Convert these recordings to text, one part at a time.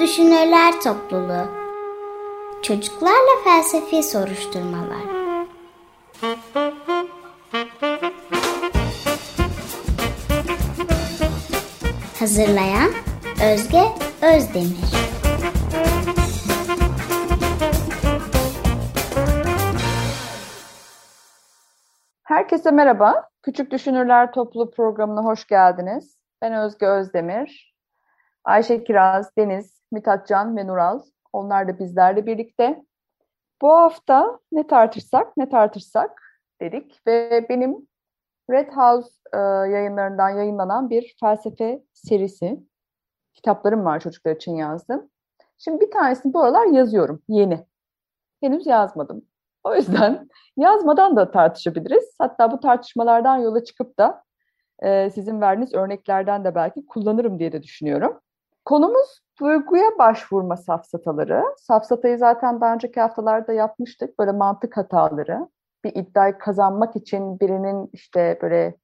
Düşünürler Topluluğu Çocuklarla Felsefi Soruşturmalar Hazırlayan Özge Özdemir Herkese merhaba. Küçük Düşünürler Topluluğu programına hoş geldiniz. Ben Özge Özdemir. Ayşe Kiraz, Deniz, Mithat Can ve Nural. Onlar da bizlerle birlikte. Bu hafta ne tartışsak ne tartışsak dedik ve benim Red House e, yayınlarından yayınlanan bir felsefe serisi. Kitaplarım var çocuklar için yazdım. Şimdi bir tanesini bu aralar yazıyorum yeni. Henüz yazmadım. O yüzden yazmadan da tartışabiliriz. Hatta bu tartışmalardan yola çıkıp da e, sizin verdiğiniz örneklerden de belki kullanırım diye de düşünüyorum. Konumuz duyguya başvurma safsataları. Safsatayı zaten daha önceki haftalarda yapmıştık. Böyle mantık hataları. Bir iddiayı kazanmak için birinin işte böyle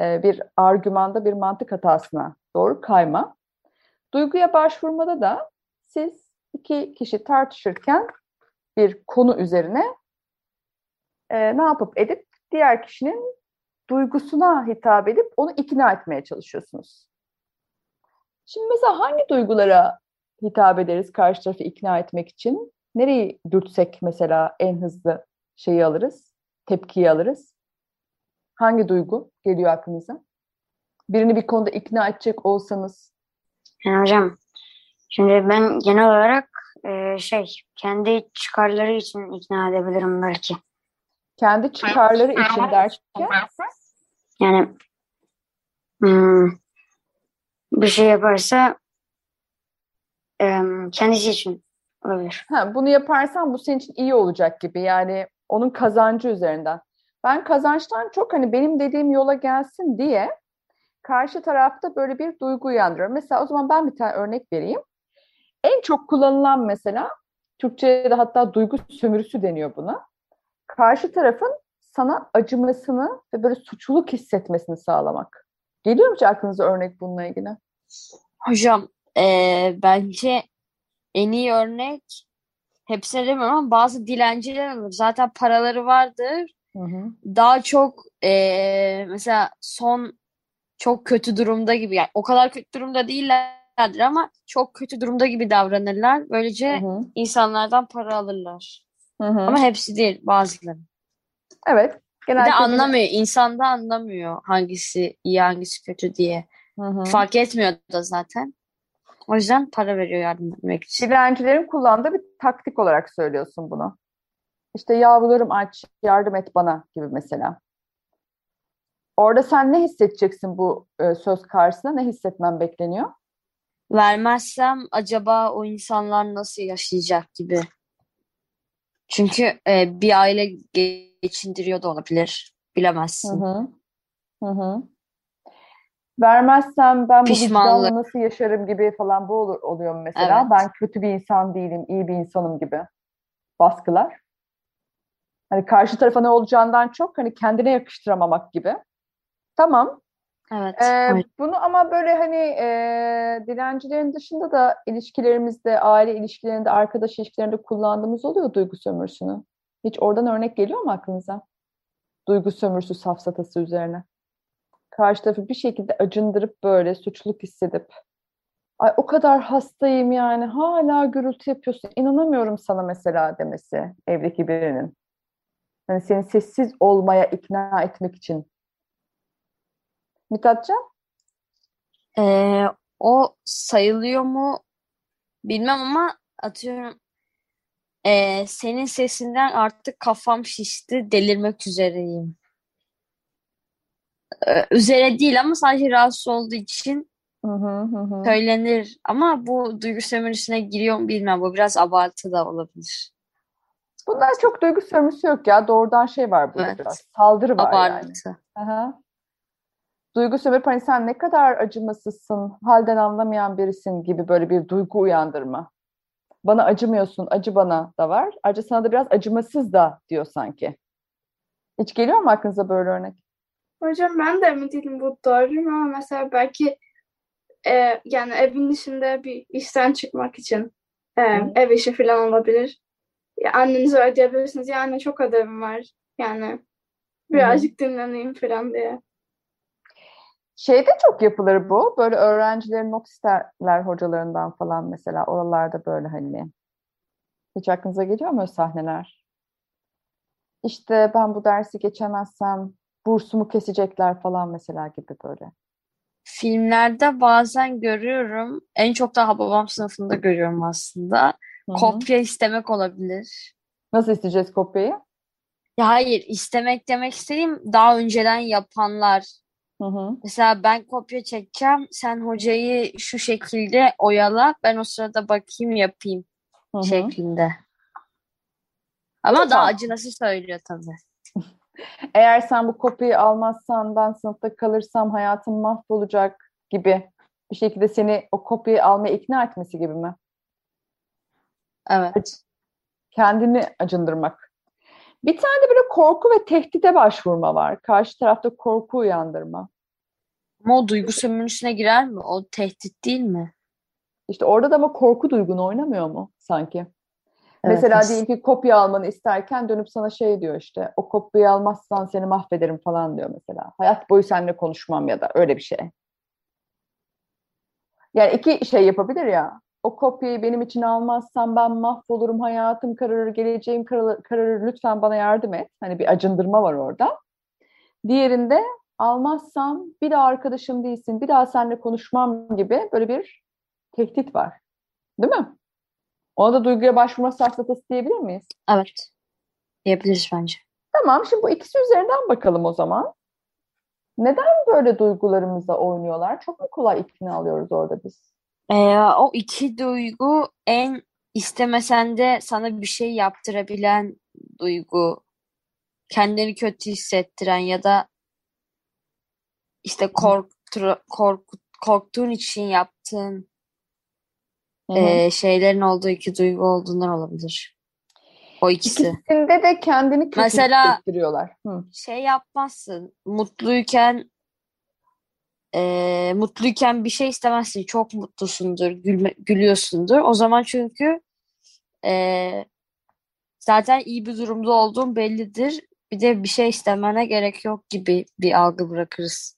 e, bir argümanda bir mantık hatasına doğru kayma. Duyguya başvurmada da siz iki kişi tartışırken bir konu üzerine e, ne yapıp edip diğer kişinin duygusuna hitap edip onu ikna etmeye çalışıyorsunuz. Şimdi mesela hangi duygulara hitap ederiz karşı tarafı ikna etmek için? Nereyi dürtsek mesela en hızlı şeyi alırız, tepkiyi alırız? Hangi duygu geliyor aklınıza? Birini bir konuda ikna edecek olsanız. Yani hocam, şimdi ben genel olarak e, şey, kendi çıkarları için ikna edebilirim belki. Kendi çıkarları için derken? Yani hmm, bir şey yaparsa kendisi için olabilir. Ha, bunu yaparsan bu senin için iyi olacak gibi yani onun kazancı üzerinden. Ben kazançtan çok hani benim dediğim yola gelsin diye karşı tarafta böyle bir duygu uyandırıyorum. Mesela o zaman ben bir tane örnek vereyim. En çok kullanılan mesela Türkçe'de de hatta duygu sömürüsü deniyor buna. Karşı tarafın sana acımasını ve böyle suçluluk hissetmesini sağlamak. Geliyor mu hiç aklınıza örnek bununla ilgili? Hocam e, bence en iyi örnek hepsine demiyorum ama bazı dilenciler olur. Zaten paraları vardır. Hı hı. Daha çok e, mesela son çok kötü durumda gibi yani o kadar kötü durumda değillerdir ama çok kötü durumda gibi davranırlar. Böylece Hı hı. insanlardan para alırlar. Hı hı. Ama hepsi değil bazıları. evet. Bir Genelde de anlamıyor. İnsan da anlamıyor hangisi iyi hangisi kötü diye. Hı hı. Fark etmiyor da zaten. O yüzden para veriyor yardım etmek için. Dilencilerin kullandığı bir taktik olarak söylüyorsun bunu. İşte yavrularım aç, yardım et bana gibi mesela. Orada sen ne hissedeceksin bu e, söz karşısında? Ne hissetmen bekleniyor? Vermezsem acaba o insanlar nasıl yaşayacak gibi. Çünkü e, bir aile geçindiriyor da olabilir. Hı Bilemezsin. hı. Hı hı. Vermezsem ben bu vicdanla nasıl yaşarım gibi falan bu olur, oluyor mesela? Evet. Ben kötü bir insan değilim, iyi bir insanım gibi baskılar. Hani karşı tarafa ne olacağından çok hani kendine yakıştıramamak gibi. Tamam. Evet. Ee, bunu ama böyle hani e, dilencilerin dışında da ilişkilerimizde, aile ilişkilerinde, arkadaş ilişkilerinde kullandığımız oluyor duygu sömürüsünü. Hiç oradan örnek geliyor mu aklınıza? Duygu sömürüsü safsatası üzerine. Karşı tarafı bir şekilde acındırıp böyle suçluluk hissedip ay o kadar hastayım yani hala gürültü yapıyorsun inanamıyorum sana mesela demesi evdeki birinin. Hani seni sessiz olmaya ikna etmek için. Mithatcan? Ee, o sayılıyor mu bilmem ama atıyorum ee, senin sesinden artık kafam şişti delirmek üzereyim. Ee, üzere değil ama sadece rahatsız olduğu için Hı hı hı hı. söylenir. Ama bu duygu sömürüsüne giriyor mu bilmem. Bu biraz abartı da olabilir. Bunlar çok duygu sömürüsü yok ya. Doğrudan şey var burada Evet. biraz. Saldırı var yani. Abartı. Aha. Duygu sömürüp hani sen ne kadar acımasızsın, halden anlamayan birisin gibi böyle bir duygu uyandırma. Bana acımıyorsun, acı bana da var. Ayrıca sana da biraz acımasız da diyor sanki. Hiç geliyor mu aklınıza böyle örnek? Hocam ben de emin değilim bu doğru mu ama mesela belki e, yani evin dışında bir işten çıkmak için e, ev işi falan olabilir. Ya annenize ödeyebilirsiniz. Ya anne çok ödevim var. Yani birazcık dinleneyim falan diye. Şeyde çok yapılır bu. Böyle öğrencilerin not isterler hocalarından falan mesela. Oralarda böyle hani. Hiç aklınıza geliyor mu o sahneler? İşte ben bu dersi geçemezsem bursumu kesecekler falan mesela gibi böyle. Filmlerde bazen görüyorum. En çok da Hababam sınıfında görüyorum aslında. Hı hı. Kopya istemek olabilir. Nasıl isteyeceğiz kopyayı? Ya hayır, istemek demek istediğim daha önceden yapanlar. Hı hı. Mesela ben kopya çekeceğim, sen hocayı şu şekilde oyala, ben o sırada bakayım yapayım Hı hı. şeklinde. Ama daha Tamam. acınası söylüyor tabii. Eğer sen bu kopyayı almazsan ben sınıfta kalırsam hayatım mahvolacak gibi bir şekilde seni o kopyayı almaya ikna etmesi gibi mi? Evet. Kendini acındırmak. Bir tane de böyle korku ve tehdide başvurma var. Karşı tarafta korku uyandırma. Ama o duygu sömürüsüne girer mi? O tehdit değil mi? İşte orada da ama korku duygunu oynamıyor mu sanki? Evet, Mesela as- diyelim ki kopya almanı isterken dönüp sana şey diyor işte o kopyayı almazsan seni mahvederim falan diyor mesela. Hayat boyu seninle konuşmam ya da öyle bir şey. Yani iki şey yapabilir ya. O kopyayı benim için almazsan ben mahvolurum, hayatım kararır, geleceğim kararır, kararır, lütfen bana yardım et. Hani bir acındırma var orada. Diğerinde almazsam bir daha arkadaşım değilsin, bir daha seninle konuşmam gibi böyle bir tehdit var. Değil mi? Ona da duyguya başvurma safsatası diyebilir miyiz? Evet. Diyebiliriz bence. Tamam, şimdi bu ikisi üzerinden bakalım o zaman. Neden böyle duygularımızla oynuyorlar? Çok mu kolay ikna alıyoruz orada biz? Ee, o iki duygu en istemesen de sana bir şey yaptırabilen duygu. Kendini kötü hissettiren ya da işte korktur, korku, korktuğun için yaptığın Hı hı. e, şeylerin olduğu iki duygu olduğundan olabilir. O ikisi. İkisinde de kendini kötü Mesela- hissettiriyorlar. Hı. Şey yapmazsın. Mutluyken e, mutluyken bir şey istemezsin. Çok mutlusundur, gülme, gülüyorsundur. O zaman çünkü e, zaten iyi bir durumda olduğun bellidir. Bir de bir şey istemene gerek yok gibi bir algı bırakırız.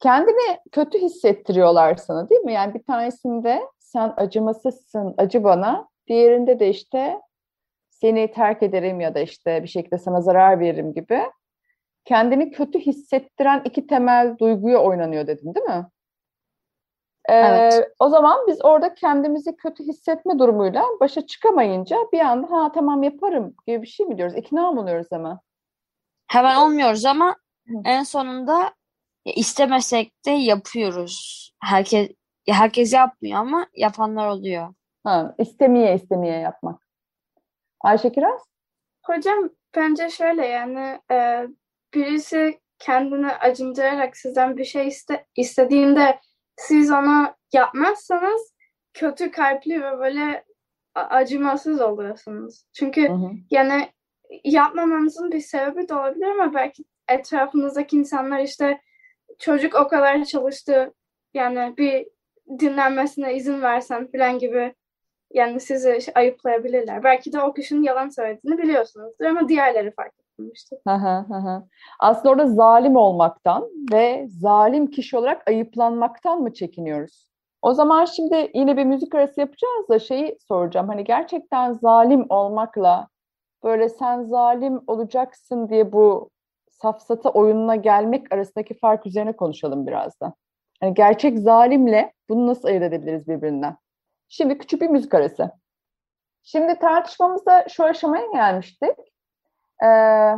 Kendini kötü hissettiriyorlar sana değil mi? Yani bir tanesinde sen acımasızsın, acı bana. Diğerinde de işte seni terk ederim ya da işte bir şekilde sana zarar veririm gibi. Kendini kötü hissettiren iki temel duyguya oynanıyor dedin değil mi? Ee, Evet. o zaman biz orada kendimizi kötü hissetme durumuyla başa çıkamayınca bir anda ha tamam yaparım gibi bir şey mi diyoruz? İkna mı oluyoruz hemen? Hemen olmuyoruz ama en sonunda ya istemesek de yapıyoruz. Herkes ya herkes yapmıyor ama yapanlar oluyor. Ha, istemeye istemeye yapmak. Ayşe Kiraz? Hocam bence şöyle yani e, birisi kendini acındırarak sizden bir şey iste, istediğinde siz ona yapmazsanız kötü kalpli ve böyle acımasız oluyorsunuz. Çünkü Hı hı. yani yapmamanızın bir sebebi de olabilir ama belki etrafınızdaki insanlar işte çocuk o kadar çalıştı yani bir dinlenmesine izin versen falan gibi yani sizi şey- ayıplayabilirler. Belki de o kişinin yalan söylediğini biliyorsunuzdur ama diğerleri fark etmemiştir. Aslında orada zalim olmaktan ve zalim kişi olarak ayıplanmaktan mı çekiniyoruz? O zaman şimdi yine bir müzik arası yapacağız da şeyi soracağım. Hani gerçekten zalim olmakla böyle sen zalim olacaksın diye bu safsata oyununa gelmek arasındaki fark üzerine konuşalım biraz da. Hani gerçek zalimle bunu nasıl ayırt edebiliriz birbirinden? Şimdi küçük bir müzik arası. Şimdi tartışmamıza şu aşamaya gelmiştik. Ee,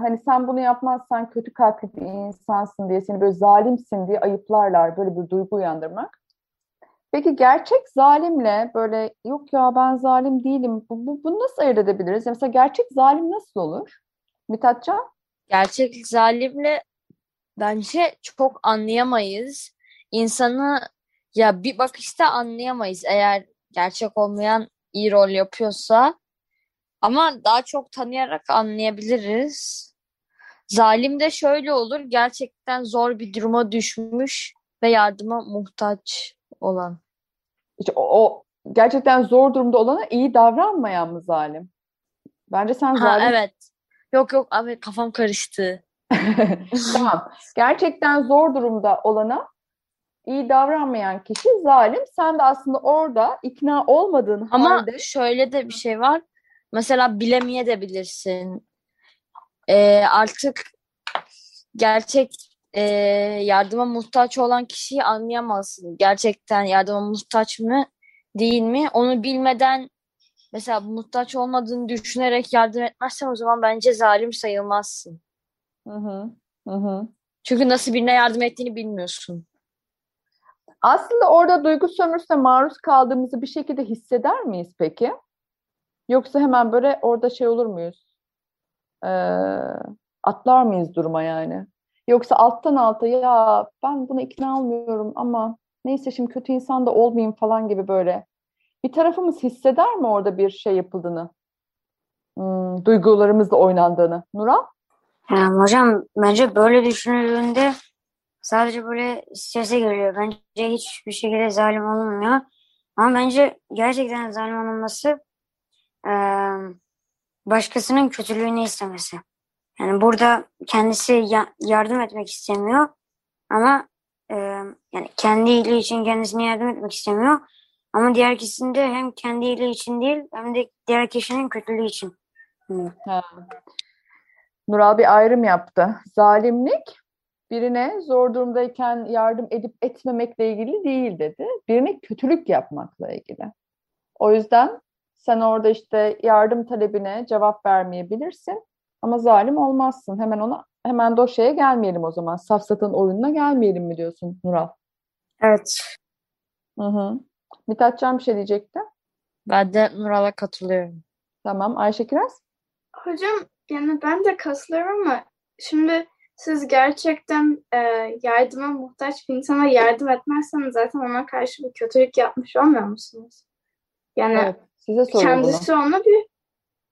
hani sen bunu yapmazsan kötü kalpli bir insansın diye seni böyle zalimsin diye ayıplarlar. Böyle bir duygu uyandırmak. Peki gerçek zalimle böyle yok ya ben zalim değilim. Bu, bu, bunu nasıl ayırt edebiliriz? Mesela gerçek zalim nasıl olur? Mithatcan? Gerçek zalimle bence çok anlayamayız. İnsanı ya bir bakışta anlayamayız eğer gerçek olmayan iyi rol yapıyorsa. Ama daha çok tanıyarak anlayabiliriz. Zalim de şöyle olur. Gerçekten zor bir duruma düşmüş ve yardıma muhtaç olan. İşte o, o gerçekten zor durumda olana iyi davranmayan mı zalim? Bence sen Ha zalim evet. Yok yok abi kafam karıştı. Tamam. Gerçekten zor durumda olana iyi davranmayan kişi zalim. Sen de aslında orada ikna olmadığın Ama halde şöyle de bir şey var. Mesela bilemeye de bilirsin. Ee, artık gerçek e, yardıma muhtaç olan kişiyi anlayamazsın. Gerçekten yardıma muhtaç mı değil mi? Onu bilmeden mesela muhtaç olmadığını düşünerek yardım etmezsen o zaman bence zalim sayılmazsın. Hı hı. Hı hı. Çünkü nasıl birine yardım ettiğini bilmiyorsun. Aslında orada duygu sömürüsüne maruz kaldığımızı bir şekilde hisseder miyiz peki? Yoksa hemen böyle orada şey olur muyuz? Ee, atlar mıyız duruma yani? Yoksa alttan alta ya ben buna ikna olmuyorum ama neyse şimdi kötü insan da olmayayım falan gibi böyle. Bir tarafımız hisseder mi orada bir şey yapıldığını? Hmm, duygularımızla oynandığını. Nuran? Yani hocam bence böyle düşünüldüğünde sadece böyle strese geliyor. Bence hiçbir şekilde zalim olunmuyor. Ama bence gerçekten zalim olunması eee, başkasının kötülüğünü istemesi. Yani burada kendisi ya- yardım etmek istemiyor ama eee, yani kendi iyiliği için kendisine yardım etmek istemiyor. Ama diğer kişisinde hem kendi iyiliği için değil hem de diğer kişinin kötülüğü için. Hı. Ha. Nural bir ayrım yaptı. Zalimlik birine zor durumdayken yardım edip etmemekle ilgili değil dedi. Birine kötülük yapmakla ilgili. O yüzden sen orada işte yardım talebine cevap vermeyebilirsin ama zalim olmazsın. Hemen ona hemen de o şeye gelmeyelim o zaman. Safsatın oyununa gelmeyelim mi diyorsun Nural? Evet. Hı hı. Mithatcan bir şey diyecekti. Ben de Nural'a katılıyorum. Tamam. Ayşe Kiraz? Hocam yani ben de katılıyorum ama şimdi siz gerçekten e, yardıma muhtaç bir insana yardım etmezseniz zaten ona karşı bir kötülük yapmış olmuyor musunuz? Yani Evet. Size soruyorum bunu. kendisi onu bir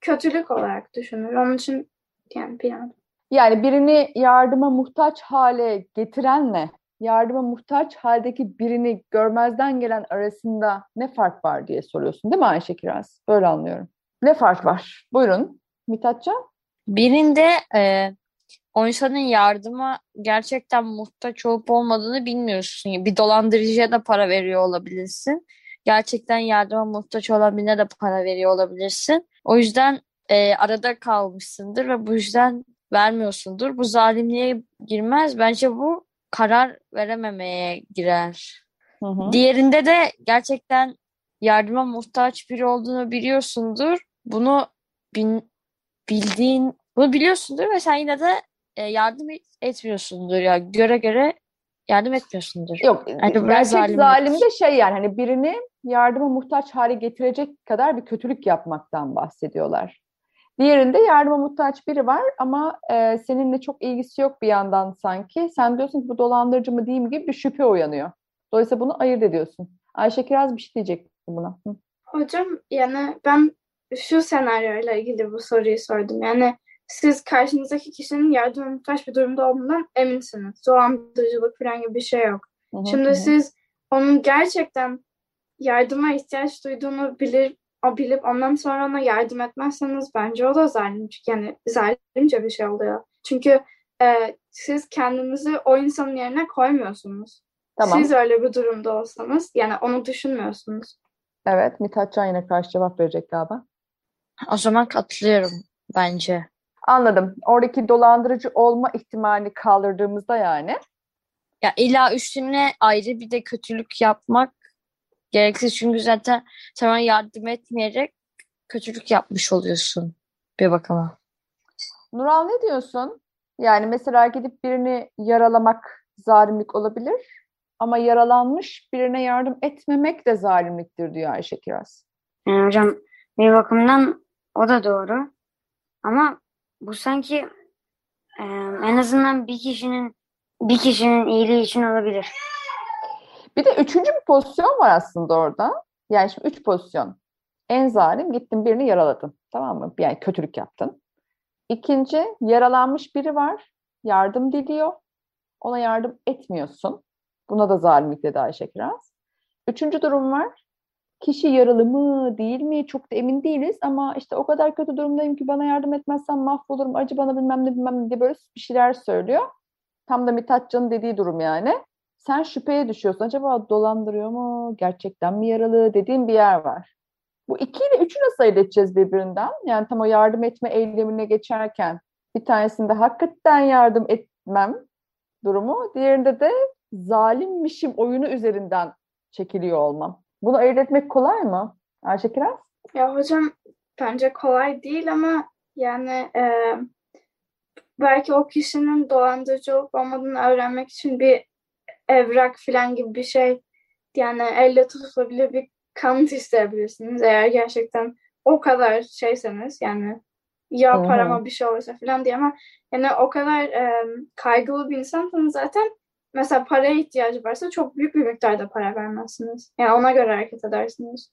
kötülük olarak düşünür. Onun için yani bilemedim. Yani birini yardıma muhtaç hale getirenle yardıma muhtaç haldeki birini görmezden gelen arasında ne fark var diye soruyorsun değil mi Ayşe Kiraz? Böyle anlıyorum. Ne fark var? Buyurun. Mithatcan? Birinde e, o insanın yardıma gerçekten muhtaç olup olmadığını bilmiyorsun. Bir dolandırıcıya da para veriyor olabilirsin. Gerçekten yardıma muhtaç olan birine de para veriyor olabilirsin. O yüzden e, arada kalmışsındır ve bu yüzden vermiyorsundur. Bu zalimliğe girmez. Bence bu karar verememeye girer. Hı hı. Diğerinde de gerçekten yardıma muhtaç biri olduğunu biliyorsundur. Bunu bin- bildiğin, bunu biliyorsundur ve sen yine de e, yardım et- etmiyorsundur. Ya göre göre yardım etmiyorsundur. Yok, Yani gerçek zalimlik. zalim de şey yani hani birini yardıma muhtaç hale getirecek kadar bir kötülük yapmaktan bahsediyorlar. Diğerinde yardıma muhtaç biri var ama e, seninle çok ilgisi yok bir yandan sanki. Sen diyorsun ki bu dolandırıcı mı değil mi gibi bir şüphe uyanıyor. Dolayısıyla bunu ayırt ediyorsun. Ayşe Kiraz bir şey diyecek buna. Hı. Hocam yani ben şu senaryoyla ilgili bu soruyu sordum. Yani siz karşınızdaki kişinin yardıma muhtaç bir durumda olduğundan eminsiniz. Dolandırıcılık falan gibi bir şey yok. Hı hı, Şimdi hı. siz onun gerçekten yardıma ihtiyaç duyduğunu bilir, o bilip ondan sonra ona yardım etmezseniz bence o da zalim. Yani zalimce bir şey oluyor. Çünkü e, siz kendinizi o insanın yerine koymuyorsunuz. Tamam. Siz öyle bir durumda olsanız yani onu düşünmüyorsunuz. Evet, Mithatcan yine karşı cevap verecek galiba. O zaman katılıyorum bence. Anladım. Oradaki dolandırıcı olma ihtimalini kaldırdığımızda yani. Ya illa üstüne ayrı bir de kötülük yapmak gereksiz. Çünkü zaten sen ona yardım etmeyerek kötülük yapmış oluyorsun bir bakıma. Nural ne diyorsun? Yani mesela gidip birini yaralamak zalimlik olabilir. Ama yaralanmış birine yardım etmemek de zalimliktir diyor Ayşe Kiraz. Yani hocam bir bakımdan o da doğru. Ama bu sanki e, en azından bir kişinin bir kişinin iyiliği için olabilir. Bir de üçüncü bir pozisyon var aslında orada. Yani şimdi üç pozisyon. En zalim gittin birini yaraladın. Tamam mı? Yani kötülük yaptın. İkinci yaralanmış biri var. Yardım diliyor. Ona yardım etmiyorsun. Buna da zalimlik dedi Ayşe Kiraz. Üçüncü durum var. Kişi yaralı mı değil mi çok da emin değiliz ama işte o kadar kötü durumdayım ki bana yardım etmezsen mahvolurum acı bana bilmem ne bilmem ne diye böyle bir şeyler söylüyor. Tam da Mithatcan'ın dediği durum yani. Sen şüpheye düşüyorsun. Acaba dolandırıyor mu? Gerçekten mi yaralı? Dediğin bir yer var. Bu iki ile üçü nasıl ayırt edeceğiz birbirinden? Yani tam o yardım etme eylemine geçerken bir tanesinde hakikaten yardım etmem durumu, diğerinde de zalimmişim oyunu üzerinden çekiliyor olmam. Bunu ayırt etmek kolay mı Ayşe Kiraz? Ya hocam bence kolay değil ama yani e, belki o kişinin dolandırıcı olup olmadığını öğrenmek için bir evrak falan gibi bir şey yani elle tutulabilir bir kanıt isteyebilirsiniz eğer gerçekten o kadar şeyseniz yani ya Hı-hı. parama bir şey olursa falan diye ama yani o kadar e, kaygılı bir insansanız zaten mesela paraya ihtiyacı varsa çok büyük bir miktarda para vermezsiniz. Yani ona göre hareket edersiniz.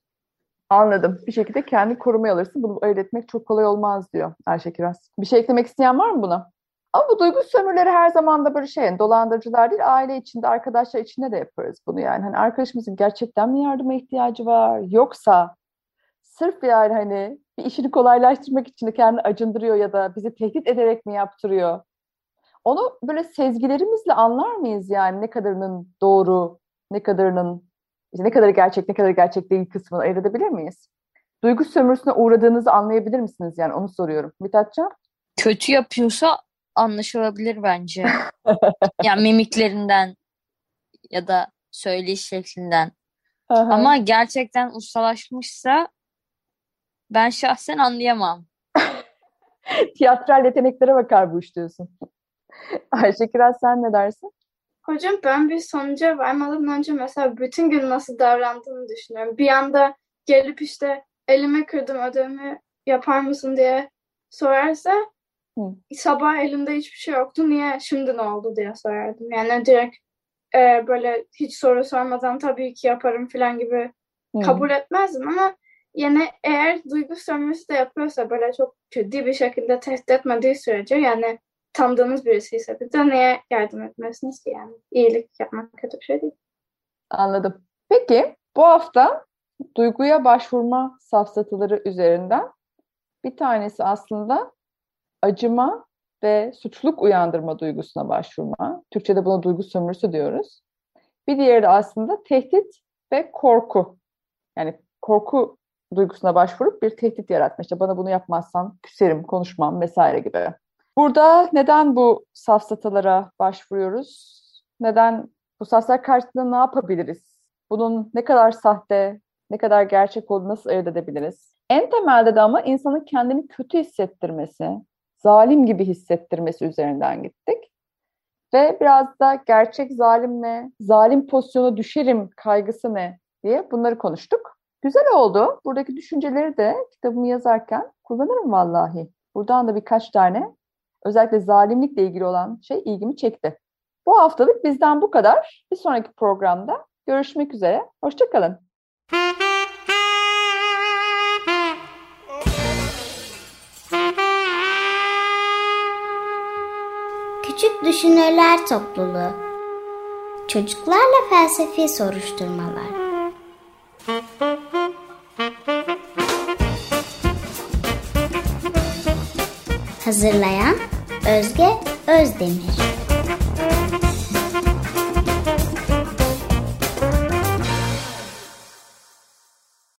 Anladım. Bir şekilde kendi korumaya alırsın. Bunu ayırt etmek çok kolay olmaz diyor Ayşe Kiraz. Bir şey eklemek isteyen var mı buna? Ama bu duygu sömürleri her zaman da böyle şey, dolandırıcılar değil, aile içinde, arkadaşlar içinde de yaparız bunu yani. Hani arkadaşımızın gerçekten mi yardıma ihtiyacı var? Yoksa sırf yani hani bir işini kolaylaştırmak için de kendini acındırıyor ya da bizi tehdit ederek mi yaptırıyor? Onu böyle sezgilerimizle anlar mıyız yani ne kadarının doğru, ne kadarının işte ne kadar gerçek, ne kadar gerçek değil kısmını ayırt edebilir miyiz? Duygu sömürüsüne uğradığınızı anlayabilir misiniz yani onu soruyorum. Mithatcan? Kötü yapıyorsa anlaşılabilir bence. yani mimiklerinden ya da söyleyiş şeklinden. Ama gerçekten ustalaşmışsa ben şahsen anlayamam. Tiyatral yeteneklere bakar bu iş diyorsun. Ayşe Kiraz sen ne dersin? Hocam ben bir sonuca varmadan önce mesela bütün gün nasıl davrandığını düşünüyorum. Bir anda gelip işte elime kırdım ödevimi yapar mısın diye sorarsa Hı. sabah elimde hiçbir şey yoktu. Niye şimdi ne oldu diye sorardım. Yani direkt e, böyle hiç soru sormadan tabii ki yaparım falan gibi Hı. kabul etmezdim ama yani eğer duygu sömürüsü de yapıyorsa böyle çok ciddi bir şekilde tehdit etmediği sürece yani tanıdığınız birisi ise bir de niye yardım etmezsiniz ki yani? İyilik yapmak kötü bir şey değil. Anladım. Peki bu hafta duyguya başvurma safsataları üzerinden bir tanesi aslında acıma ve suçluluk uyandırma duygusuna başvurma. Türkçe'de buna duygu sömürüsü diyoruz. Bir diğeri de aslında tehdit ve korku. Yani korku duygusuna başvurup bir tehdit yaratma. İşte bana bunu yapmazsan küserim, konuşmam vesaire gibi. Burada neden bu safsatalara başvuruyoruz? Neden bu safsatalar karşısında ne yapabiliriz? Bunun ne kadar sahte, ne kadar gerçek olduğunu nasıl ayırt edebiliriz? En temelde de ama insanın kendini kötü hissettirmesi, zalim gibi hissettirmesi üzerinden gittik. Ve biraz da gerçek zalim ne, zalim pozisyona düşerim kaygısı ne diye bunları konuştuk. Güzel oldu. Buradaki düşünceleri de kitabımı yazarken kullanırım vallahi. Buradan da birkaç tane özellikle zalimlikle ilgili olan şey ilgimi çekti. Bu haftalık bizden bu kadar. Bir sonraki programda görüşmek üzere. Hoşçakalın. Küçük Düşünürler Topluluğu. Çocuklarla Felsefi Soruşturmalar. Hazırlayan Özge Özdemir